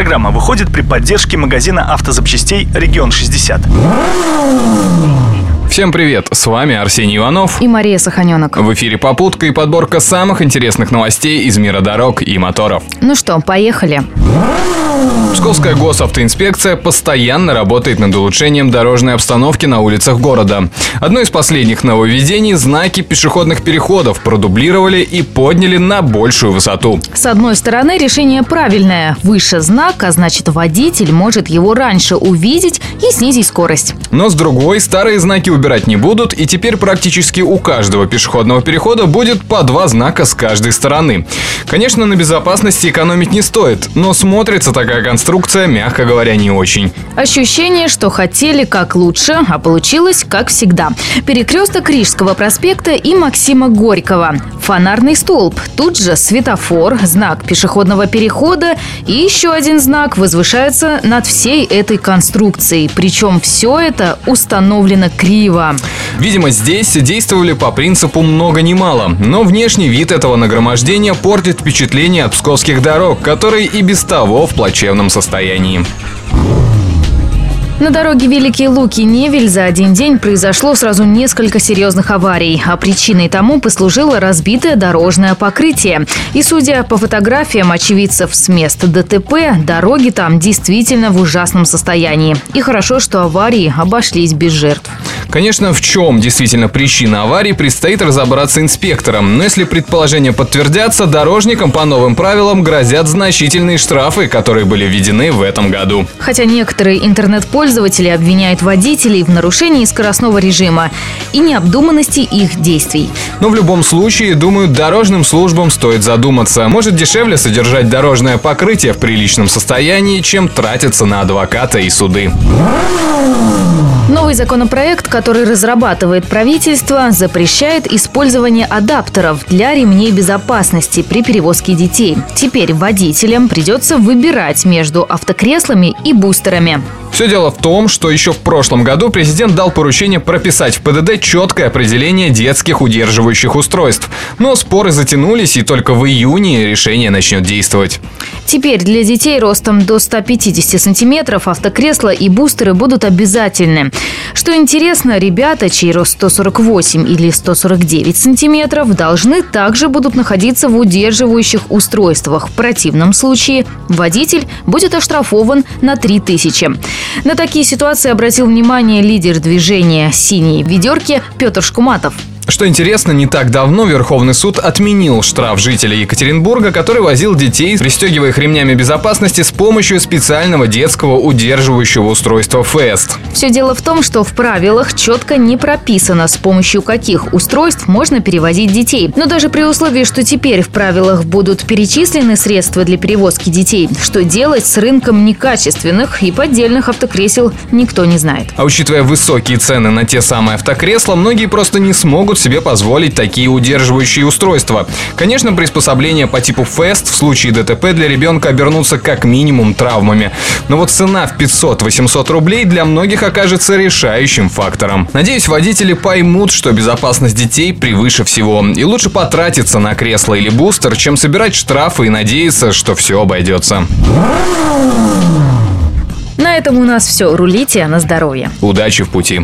Программа выходит при поддержке магазина автозапчастей «Регион 60». Всем привет, с вами Арсений Иванов и Мария Саханенок. В эфире «Попутка» и подборка самых интересных новостей из мира дорог и моторов. Ну что, поехали. Псковская госавтоинспекция постоянно работает над улучшением дорожной обстановки на улицах города. Одно из последних нововведений – знаки пешеходных переходов продублировали и подняли на большую высоту. С одной стороны, решение правильное. Выше знак, а значит водитель может его раньше увидеть и снизить скорость. Но с другой, старые знаки убирать не будут, и теперь практически у каждого пешеходного перехода будет по два знака с каждой стороны. Конечно, на безопасности экономить не стоит, но смотрится такая конструкция, мягко говоря, не очень. Ощущение, что хотели как лучше, а получилось как всегда. Перекресток Рижского проспекта и Максима Горького. Фонарный столб, тут же светофор, знак пешеходного перехода и еще один знак возвышается над всей этой конструкцией. Причем все это установлено криво. Видимо, здесь действовали по принципу «много не мало», но внешний вид этого нагромождения портит впечатление от псковских дорог, которые и без того в плачевном состоянии. На дороге Великие Луки-Невель за один день произошло сразу несколько серьезных аварий, а причиной тому послужило разбитое дорожное покрытие. И судя по фотографиям очевидцев с места ДТП, дороги там действительно в ужасном состоянии. И хорошо, что аварии обошлись без жертв. Конечно, в чем действительно причина аварии, предстоит разобраться инспекторам. Но если предположения подтвердятся, дорожникам по новым правилам грозят значительные штрафы, которые были введены в этом году. Хотя некоторые интернет-пользователи обвиняют водителей в нарушении скоростного режима и необдуманности их действий. Но в любом случае, думаю, дорожным службам стоит задуматься. Может дешевле содержать дорожное покрытие в приличном состоянии, чем тратиться на адвоката и суды. Новый законопроект, который разрабатывает правительство, запрещает использование адаптеров для ремней безопасности при перевозке детей. Теперь водителям придется выбирать между автокреслами и бустерами. Все дело в том, что еще в прошлом году президент дал поручение прописать в ПДД четкое определение детских удерживающих устройств. Но споры затянулись, и только в июне решение начнет действовать. Теперь для детей ростом до 150 сантиметров автокресла и бустеры будут обязательны. Что интересно, ребята, чей рост 148 или 149 сантиметров, должны также будут находиться в удерживающих устройствах. В противном случае водитель будет оштрафован на 3000. На такие ситуации обратил внимание лидер движения «Синие ведерки» Петр Шкуматов. Что интересно, не так давно Верховный суд отменил штраф жителя Екатеринбурга, который возил детей, пристегивая их ремнями безопасности с помощью специального детского удерживающего устройства ФЭСТ. Все дело в том, что в правилах четко не прописано, с помощью каких устройств можно перевозить детей. Но даже при условии, что теперь в правилах будут перечислены средства для перевозки детей, что делать с рынком некачественных и поддельных автокресел никто не знает. А учитывая высокие цены на те самые автокресла, многие просто не смогут себе позволить такие удерживающие устройства. Конечно, приспособления по типу FAST в случае ДТП для ребенка обернутся как минимум травмами. Но вот цена в 500-800 рублей для многих окажется решающим фактором. Надеюсь, водители поймут, что безопасность детей превыше всего. И лучше потратиться на кресло или бустер, чем собирать штрафы и надеяться, что все обойдется. На этом у нас все. Рулите на здоровье. Удачи в пути.